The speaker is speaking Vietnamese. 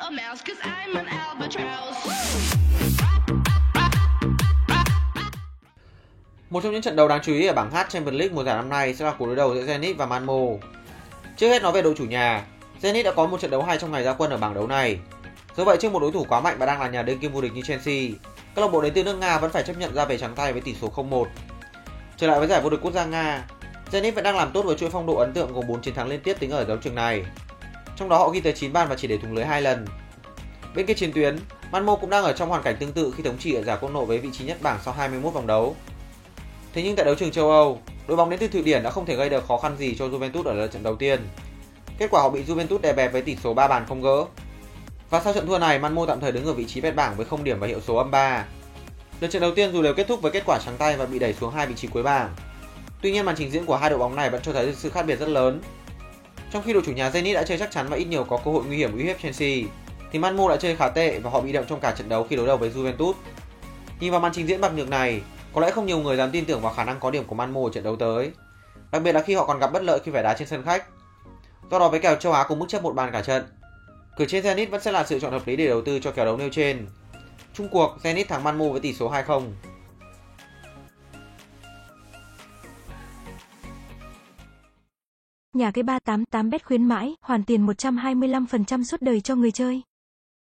a mouse, cause I'm an albatross. Một trong những trận đấu đáng chú ý ở bảng H Champions League mùa giải năm nay sẽ là cuộc đối đầu giữa Zenit và Malmo. Trước hết nói về đội chủ nhà, Zenit đã có một trận đấu hay trong ngày ra quân ở bảng đấu này. Do vậy trước một đối thủ quá mạnh và đang là nhà đương kim vô địch như Chelsea, câu lạc bộ đến từ nước Nga vẫn phải chấp nhận ra về trắng tay với tỷ số 0-1. Trở lại với giải vô địch quốc gia Nga, Zenit vẫn đang làm tốt với chuỗi phong độ ấn tượng gồm 4 chiến thắng liên tiếp tính ở đấu trường này. Trong đó họ ghi tới 9 bàn và chỉ để thủng lưới hai lần. Bên kia chiến tuyến, Malmo cũng đang ở trong hoàn cảnh tương tự khi thống trị ở giải quốc nội với vị trí nhất bảng sau 21 vòng đấu. Thế nhưng tại đấu trường châu Âu, đội bóng đến từ Thụy Điển đã không thể gây được khó khăn gì cho Juventus ở lượt trận đầu tiên. Kết quả họ bị Juventus đè bẹp với tỷ số 3 bàn không gỡ. Và sau trận thua này, Malmo tạm thời đứng ở vị trí bét bảng với 0 điểm và hiệu số âm 3. Lượt trận đầu tiên dù đều kết thúc với kết quả trắng tay và bị đẩy xuống hai vị trí cuối bảng. Tuy nhiên màn trình diễn của hai đội bóng này vẫn cho thấy sự khác biệt rất lớn. Trong khi đội chủ nhà Zenit đã chơi chắc chắn và ít nhiều có cơ hội nguy hiểm uy hiếp Chelsea, thì Malmo đã chơi khá tệ và họ bị động trong cả trận đấu khi đối đầu với Juventus. Nhìn vào màn trình diễn bạc nhược này, có lẽ không nhiều người dám tin tưởng vào khả năng có điểm của Malmo ở trận đấu tới. Đặc biệt là khi họ còn gặp bất lợi khi phải đá trên sân khách. Do đó với kèo châu Á cùng mức chấp một bàn cả trận, cửa trên Zenit vẫn sẽ là sự chọn hợp lý để đầu tư cho kèo đấu nêu trên. Trung cuộc Zenit thắng Malmo với tỷ số 2-0. Nhà cái 388bet khuyến mãi, hoàn tiền 125% suốt đời cho người chơi.